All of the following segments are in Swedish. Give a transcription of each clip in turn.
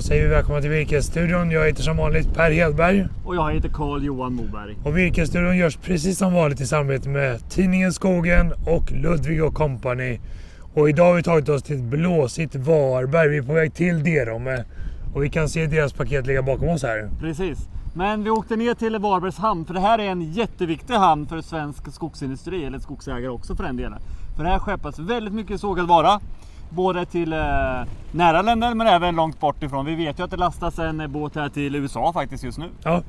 Då säger vi välkomna till Virkesstudion. Jag heter som vanligt Per Hedberg. Och jag heter Carl Johan Moberg. Och Virkesstudion görs precis som vanligt i samarbete med tidningen Skogen och Ludvig och Company. Och idag har vi tagit oss till ett blåsigt Varberg. Vi är på väg till Derome. Och vi kan se deras paket ligga bakom oss här. Precis. Men vi åkte ner till Varbergs hamn för det här är en jätteviktig hamn för svensk skogsindustri, eller skogsägare också för den delen. För här skeppas väldigt mycket sågad vara. Både till eh, nära länder men även långt bort ifrån. Vi vet ju att det lastas en båt här till USA faktiskt just nu. Ja.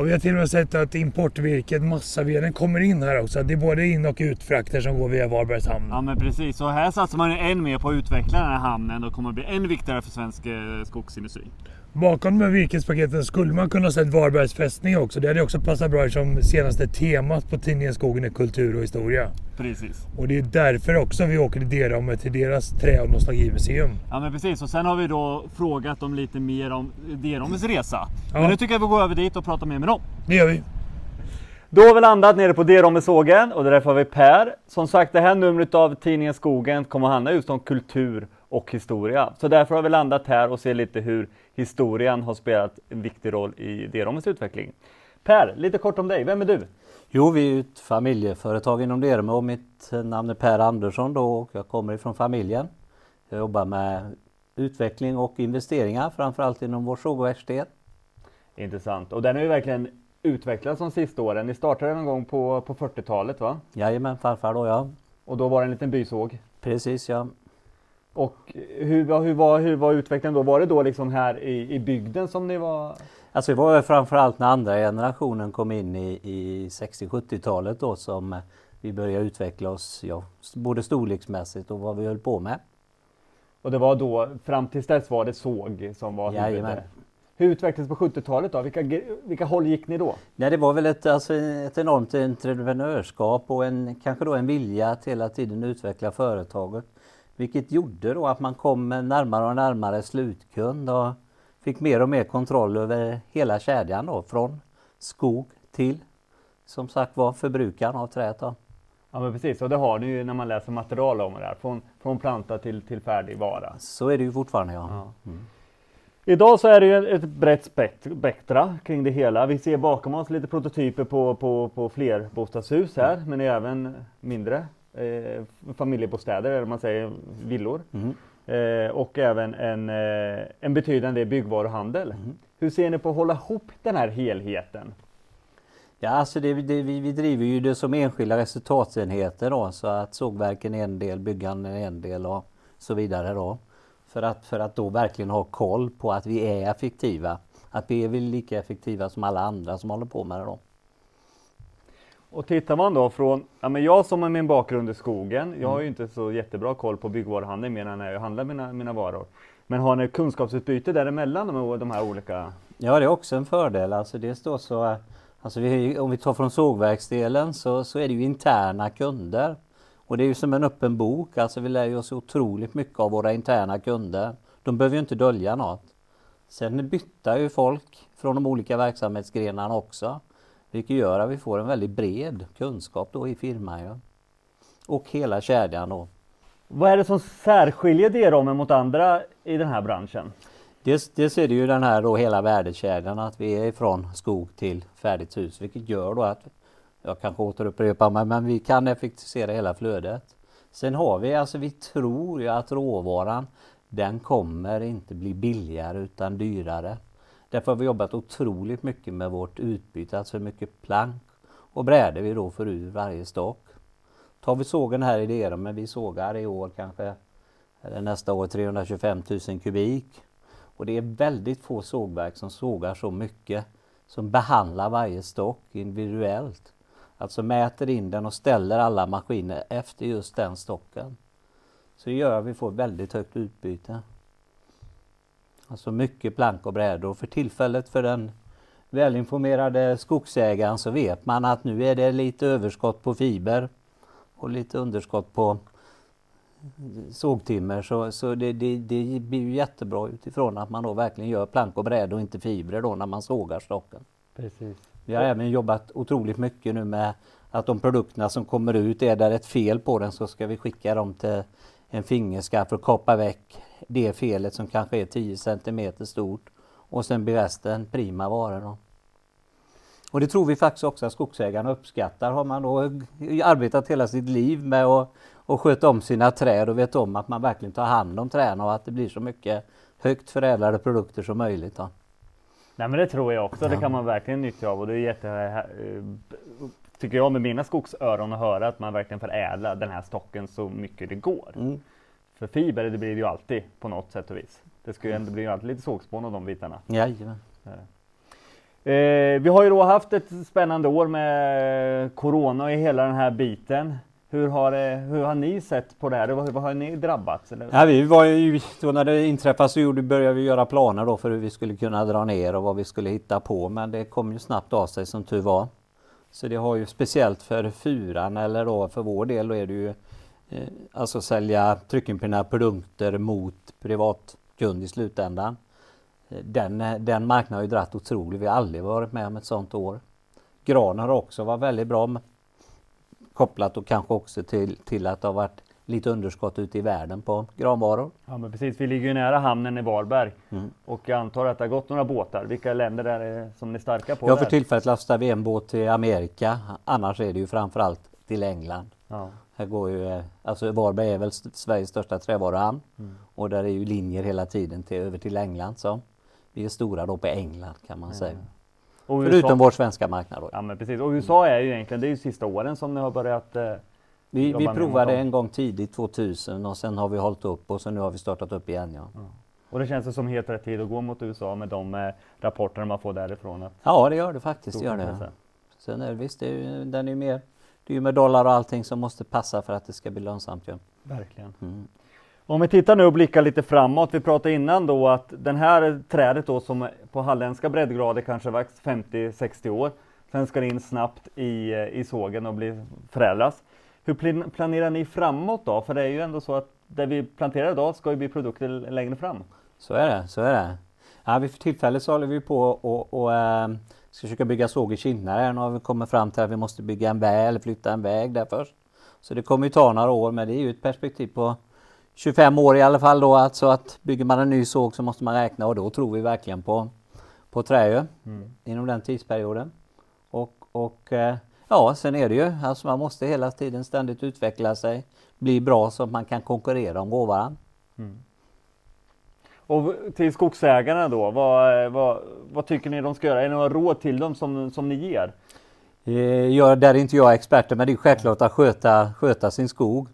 Och vi har till och med sett att importvirket, massaveden, kommer in här också. Det är både in och utfrakter som går via Varbergs hamn. Ja men precis, och här satsar man än mer på att utveckla den här hamnen och kommer bli än viktigare för svensk eh, skogsindustri. Bakom de här virkespaketen skulle man kunna sett Varbergs fästning också. Det hade också passat bra som senaste temat på tidningen Skogen är kultur och historia. Precis. Och det är därför också vi åker till Derome till deras trä och nostalgimuseum. Ja men precis, och sen har vi då frågat dem lite mer om Deromes resa. Ja. Men nu tycker jag vi går över dit och pratar mer med dem. Det gör vi. Då har vi landat nere på Deromesågen och därför har vi Per. Som sagt, det här numret av tidningen Skogen kommer att handla just om kultur och historia. Så därför har vi landat här och ser lite hur historien har spelat en viktig roll i Deromes utveckling. Per, lite kort om dig. Vem är du? Jo, vi är ett familjeföretag inom Derme och mitt namn är Per Andersson då och jag kommer ifrån familjen. Jag jobbar med utveckling och investeringar, framförallt inom vår sågverkssted. Intressant. Och den har ju verkligen utvecklats de sista åren. Ni startade någon gång på, på 40-talet va? Jajamän, farfar då ja. Och då var det en liten bysåg. Precis ja. Och hur, hur, var, hur var utvecklingen då? Var det då liksom här i, i bygden som ni var? Alltså det var framförallt när andra generationen kom in i, i 60-70-talet då som eh, vi började utveckla oss, ja, både storleksmässigt och vad vi höll på med. Och det var då, fram tills dess var det såg som var Jajamän. huvudet. Hur utvecklades på 70-talet då? Vilka, vilka håll gick ni då? Nej, det var väl ett, alltså, ett enormt entreprenörskap och en, kanske då en vilja att hela tiden utveckla företaget. Vilket gjorde då att man kom närmare och närmare slutkund och fick mer och mer kontroll över hela kedjan då, från skog till som sagt var förbrukaren av träet. Då. Ja men precis, och det har ni ju när man läser material om det här. Från, från planta till, till färdig vara. Så är det ju fortfarande ja. Ja. Idag så är det ju ett brett spekt- spektra kring det hela. Vi ser bakom oss lite prototyper på, på, på flerbostadshus här, men även mindre eh, familjebostäder, eller man säger villor. Mm. Eh, och även en, eh, en betydande byggvaruhandel. Hur ser ni på att hålla ihop den här helheten? Ja, alltså det, det, vi, vi driver ju det som enskilda resultatsenheter då, så att sågverken är en del, byggaren är en del och så vidare då. För att, för att då verkligen ha koll på att vi är effektiva. Att vi är lika effektiva som alla andra som håller på med det då. Och tittar man då från, ja men jag som har min bakgrund i skogen, jag har ju inte så jättebra koll på byggvaruhandeln mer än när jag handlar mina, mina varor. Men har ni kunskapsutbyte däremellan de, de här olika? Ja, det är också en fördel. Alltså dels då så, alltså vi, om vi tar från sågverksdelen så, så är det ju interna kunder. Och det är ju som en öppen bok. Alltså vi lär ju oss otroligt mycket av våra interna kunder. De behöver ju inte dölja något. Sen byter ju folk från de olika verksamhetsgrenarna också. Vilket gör att vi får en väldigt bred kunskap då i firman. Ja. Och hela kedjan då. Vad är det som särskiljer Derome mot andra i den här branschen? Dels, dels är det ju den här då hela värdekedjan att vi är ifrån skog till färdigt hus vilket gör då att jag kanske återupprepar mig men vi kan effektivisera hela flödet. Sen har vi alltså vi tror ju att råvaran den kommer inte bli billigare utan dyrare. Därför har vi jobbat otroligt mycket med vårt utbyte, alltså hur mycket plank och brädor vi då får ur varje stock. Tar vi sågen här i Lerum, men vi sågar i år kanske eller nästa år 325 000 kubik. Och det är väldigt få sågverk som sågar så mycket. Som behandlar varje stock individuellt. Alltså mäter in den och ställer alla maskiner efter just den stocken. Så det gör att vi får väldigt högt utbyte. Alltså mycket plank och brädor. För tillfället för den välinformerade skogsägaren så vet man att nu är det lite överskott på fiber och lite underskott på sågtimmer så, så det, det, det blir ju jättebra utifrån att man då verkligen gör plank och brädor och inte fibrer då när man sågar stocken. Precis. Vi har även jobbat otroligt mycket nu med att de produkterna som kommer ut, är där ett fel på den så ska vi skicka dem till en fingerskaft för att kapa väck det felet som kanske är 10 cm stort och sen blir resten prima varor. Då. Och det tror vi faktiskt också att skogsägarna uppskattar. Har man då arbetat hela sitt liv med att och sköta om sina träd och vet om att man verkligen tar hand om träden och att det blir så mycket högt förädlade produkter som möjligt. Då. Nej men det tror jag också, ja. det kan man verkligen nyttja av och det är jätte, eh, tycker jag med mina skogsöron att höra att man verkligen förädlar den här stocken så mycket det går. Mm. För fiber det blir det ju alltid på något sätt och vis. Det ska ju ändå bli alltid lite sågspån av de bitarna. Jajamän. Eh, vi har ju då haft ett spännande år med Corona i hela den här biten. Hur har, det, hur har ni sett på det här? Vad, vad har ni drabbats? Eller? Ja, vi var ju, då när det inträffade så började vi göra planer då för hur vi skulle kunna dra ner och vad vi skulle hitta på. Men det kom ju snabbt av sig som tur var. Så det har ju speciellt för fyran eller då för vår del då är det ju eh, alltså sälja tryckimpregnerade produkter mot privatkund i slutändan. Eh, den, den marknaden har ju dratt otroligt. Vi har aldrig varit med om ett sådant år. Gran har också varit väldigt bra kopplat och kanske också till, till att det har varit lite underskott ute i världen på granvaror. Ja men precis, vi ligger ju nära hamnen i Varberg mm. och jag antar att det har gått några båtar. Vilka länder är det som ni är starka på? Ja för tillfället lastar vi en båt till Amerika. Annars är det ju framförallt till England. Ja. Här går ju, eh, alltså Varberg är väl Sveriges största trävaruhamn mm. och där är ju linjer hela tiden till, över till England. Så vi är stora då på England kan man mm. säga. Och Förutom vår svenska marknad. Då. Ja men precis. Och USA är ju egentligen, det är ju sista åren som ni har börjat eh, Vi, vi provade en gång tidigt 2000 och sen har vi hållit upp och så nu har vi startat upp igen. Ja. ja. Och det känns som helt rätt tid att gå mot USA med de eh, rapporter man får därifrån. Att ja det gör det faktiskt. Gör det. Sen är det visst, det är den är mer, det är ju med dollar och allting som måste passa för att det ska bli lönsamt. Ja. Verkligen. Mm. Om vi tittar nu och blickar lite framåt. Vi pratade innan då att den här trädet då som på halländska breddgrader kanske växt 50-60 år. Sen ska det in snabbt i, i sågen och bli förädlas. Hur planerar ni framåt då? För det är ju ändå så att det vi planterar idag ska ju bli produkter längre fram. Så är det, så är det. Ja, för tillfället så håller vi på och, och äh, ska försöka bygga såg i Kinnare. Nu har vi kommit fram till att vi måste bygga en väg eller flytta en väg där först. Så det kommer ju ta några år men det är ju ett perspektiv på 25 år i alla fall då alltså att bygger man en ny såg så måste man räkna och då tror vi verkligen på, på trä mm. inom den tidsperioden. Och, och eh, ja, sen är det ju, alltså man måste hela tiden ständigt utveckla sig, bli bra så att man kan konkurrera om råvaran. Mm. Och till skogsägarna då, vad, vad, vad, tycker ni de ska göra? Är det några råd till dem som, som ni ger? Eh, jag, där är inte jag expert, men det är självklart att sköta, sköta sin skog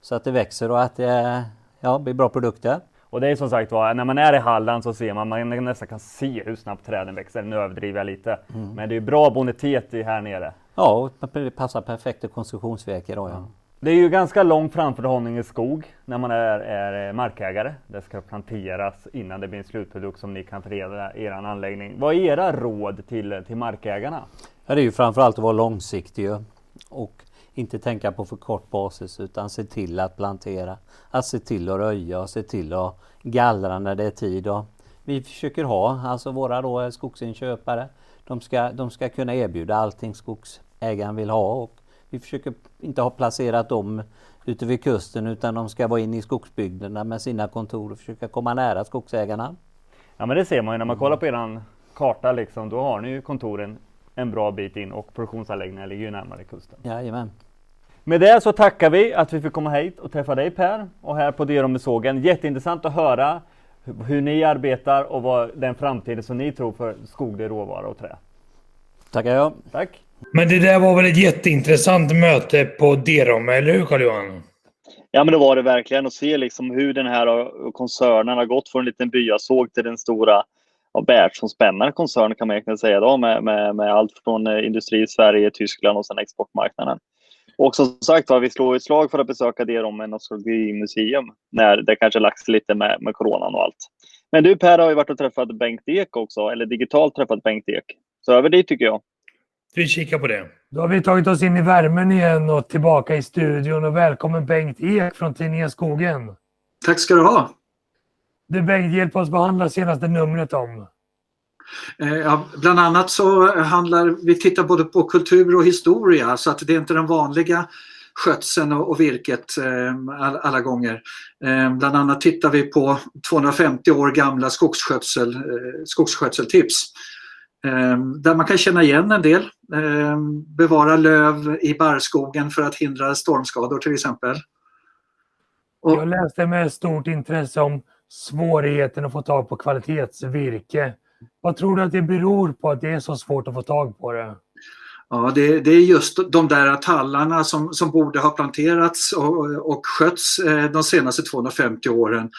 så att det växer och att det ja, blir bra produkter. Och det är som sagt var, när man är i Halland så ser man, man nästan kan se hur snabbt träden växer. Nu överdriver jag lite. Mm. Men det är bra bonitet här nere. Ja, och det passar perfekt till konstruktionsvirke då ja. Det är ju ganska lång framförhållning i skog när man är, är, eh, markägare. Det ska planteras innan det blir en slutprodukt som ni kan förädla i er anläggning. Vad är era råd till, till markägarna? Ja, det är ju framförallt att vara långsiktig och inte tänka på för kort basis utan se till att plantera, att se till att röja och se till att gallra när det är tid. Och vi försöker ha, alltså våra då eh, skogsinköpare, de ska, de ska kunna erbjuda allting skogsägaren vill ha och vi försöker inte ha placerat dem ute vid kusten utan de ska vara inne i skogsbygderna med sina kontor och försöka komma nära skogsägarna. Ja men det ser man ju när man kollar på er karta liksom, då har ni ju kontoren en bra bit in och produktionsanläggningen ligger ju närmare kusten. Jajamän. Med det så tackar vi att vi fick komma hit och träffa dig Per och här på Derom med sågen. Jätteintressant att höra hur ni arbetar och vad den framtiden som ni tror för skoglig råvara och trä. Tackar jag. Tack. Men det där var väl ett jätteintressant möte på Derom, eller hur Carl-Johan? Ja men det var det verkligen att se liksom hur den här eh, koncernen har gått från en liten byasåg till den stora ja, världsomspännande koncernen kan man egentligen säga då med, med, med allt från eh, industri i Sverige, Tyskland och sen exportmarknaden. Och som sagt var, vi slår ett slag för att besöka det om nostalgimuseum när det kanske lagts lite med, med coronan och allt. Men du Per har ju varit och träffat Bengt Ek också, eller digitalt träffat Bengt Ek. Så över dit tycker jag. Vi kikar på det. Då har vi tagit oss in i värmen igen och tillbaka i studion och välkommen Bengt Ek från tidningen Skogen. Tack ska du ha. Du Bengt, hjälp oss behandla senaste numret om. Eh, ja, bland annat så handlar vi tittar både på kultur och historia så att det är inte den vanliga skötseln och, och virket eh, all, alla gånger. Eh, bland annat tittar vi på 250 år gamla skogsskötsel, eh, skogsskötseltips. Eh, där man kan känna igen en del. Eh, bevara löv i barrskogen för att hindra stormskador till exempel. Och... Jag läste med stort intresse om svårigheten att få tag på kvalitetsvirke. Vad tror du att det beror på att det är så svårt att få tag på det? Ja, det, det, är just de där tallarna som, som borde ha planterats och, och skötts eh, de senaste 250 åren.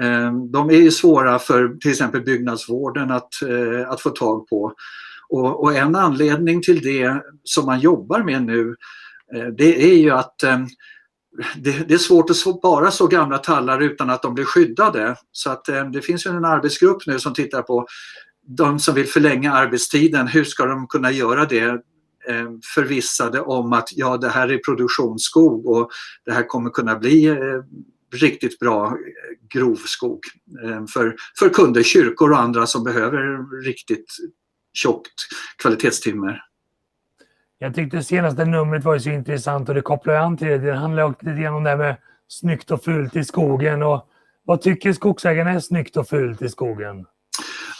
Eh, de är ju svåra för till exempel byggnadsvården att, eh, att få tag på. Och, och, en anledning till det som man jobbar med nu eh, det är ju att det, det, är svårt att spara så gamla tallar utan att de blir skyddade. Så att det finns ju en arbetsgrupp nu som tittar på de som vill förlänga arbetstiden, hur ska de kunna göra det förvissade om att ja, det här är produktionsskog och det här kommer kunna bli riktigt bra eh, grovskog för, för kunder, kyrkor och andra som behöver riktigt tjockt kvalitetstimmer. Jag tyckte senaste numret var så intressant och det kopplar an till det. Det handlar lite grann om det här med snyggt och fult i skogen. Och vad tycker skogsägarna är snyggt och fult i skogen?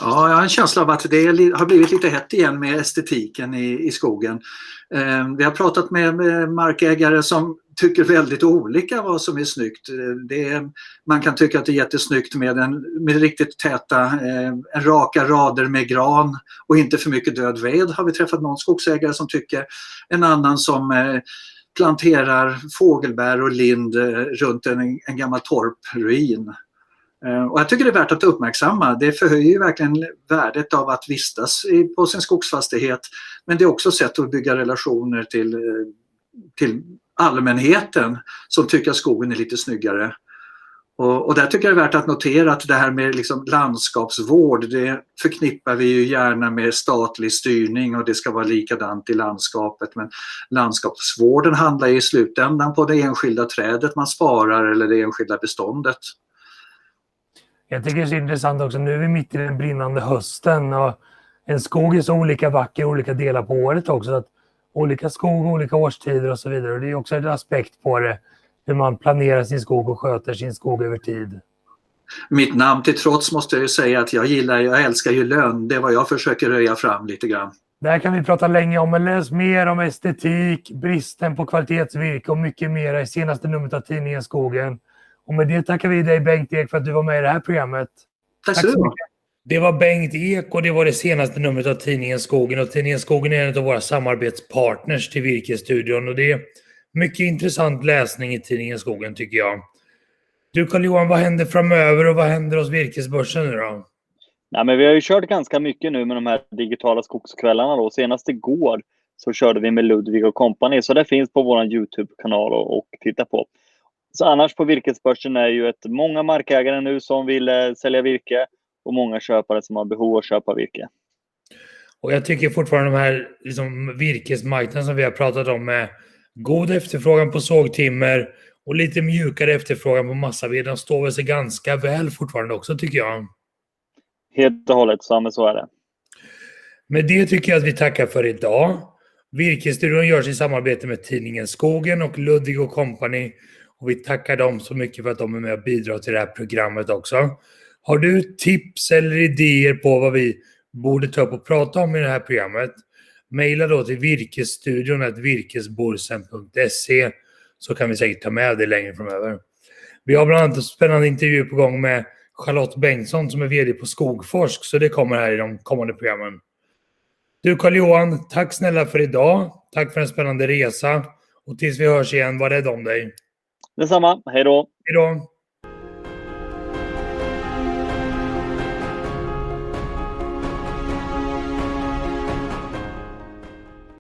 Ja, jag har en känsla av att det har blivit lite hett igen med estetiken i, i skogen. Eh, vi har pratat med, med markägare som tycker väldigt olika vad som är snyggt. Det är, man kan tycka att det är jättesnyggt med, en, med riktigt täta, eh, raka rader med gran och inte för mycket död ved har vi träffat någon skogsägare som tycker. En annan som eh, planterar fågelbär och lind eh, runt en, en gammal torpruin. Eh, och jag tycker det är värt att uppmärksamma. Det förhöjer verkligen värdet av att vistas på sin skogsfastighet. Men det är också ett sätt att bygga relationer till, eh, till allmänheten som tycker att skogen är lite snyggare. Och, och där tycker jag det är värt att notera att det här med liksom landskapsvård det förknippar vi ju gärna med statlig styrning och det ska vara likadant i landskapet. Men landskapsvården handlar i slutändan på det enskilda trädet man sparar eller det enskilda beståndet. Jag tycker det är så intressant också, nu är vi mitt i den brinnande hösten och en skog är så olika vacker i olika delar på året också. Att olika skog, olika årstider och så vidare. Och det är också en aspekt på det, hur man planerar sin skog och sköter sin skog över tid. Mitt namn till trots måste jag säga att jag gillar, jag älskar ju lön. Det är vad jag försöker röja fram lite grann. Det här kan vi prata länge om, men läs mer om estetik, bristen på kvalitetsvirke och mycket mer i senaste numret av tidningen Skogen. Och med det tackar vi dig Bengt Ek för att du var med i det här programmet. Tack så mycket. Det var Bengt Ek och det var det senaste numret av tidningen Skogen. Och tidningen Skogen är en av våra samarbetspartners till Virkesstudion. Och det är mycket intressant läsning i tidningen Skogen tycker jag. Du Carl-Johan, vad händer framöver och vad händer hos Virkesbörsen nu då? Nej, men vi har ju kört ganska mycket nu med de här digitala skogskvällarna. Då. Senast igår så körde vi med Ludvig och kompani. så det finns på vår Youtube-kanal att titta på. Så annars på virkesbörsen är ju ett många markägare nu som vill eh, sälja virke och många köpare som har behov av att köpa virke. Och jag tycker fortfarande de här liksom, virkesmarknaden som vi har pratat om med god efterfrågan på sågtimmer och lite mjukare efterfrågan på massaved, de står väl sig ganska väl fortfarande också tycker jag. Helt och hållet, men så är det. Med det tycker jag att vi tackar för idag. Virkesstudion görs i samarbete med tidningen Skogen och Ludvig och Company och vi tackar dem så mycket för att de är med och bidrar till det här programmet också. Har du tips eller idéer på vad vi borde ta upp och prata om i det här programmet? Maila då till virkesstudion virkesborsen.se så kan vi säkert ta med det längre framöver. Vi har bland annat en spännande intervju på gång med Charlotte Bengtsson som är VD på Skogforsk, så det kommer här i de kommande programmen. Du Karl-Johan, tack snälla för idag. Tack för en spännande resa. Och tills vi hörs igen, var rädd om dig. Detsamma. Hej då. Hej då.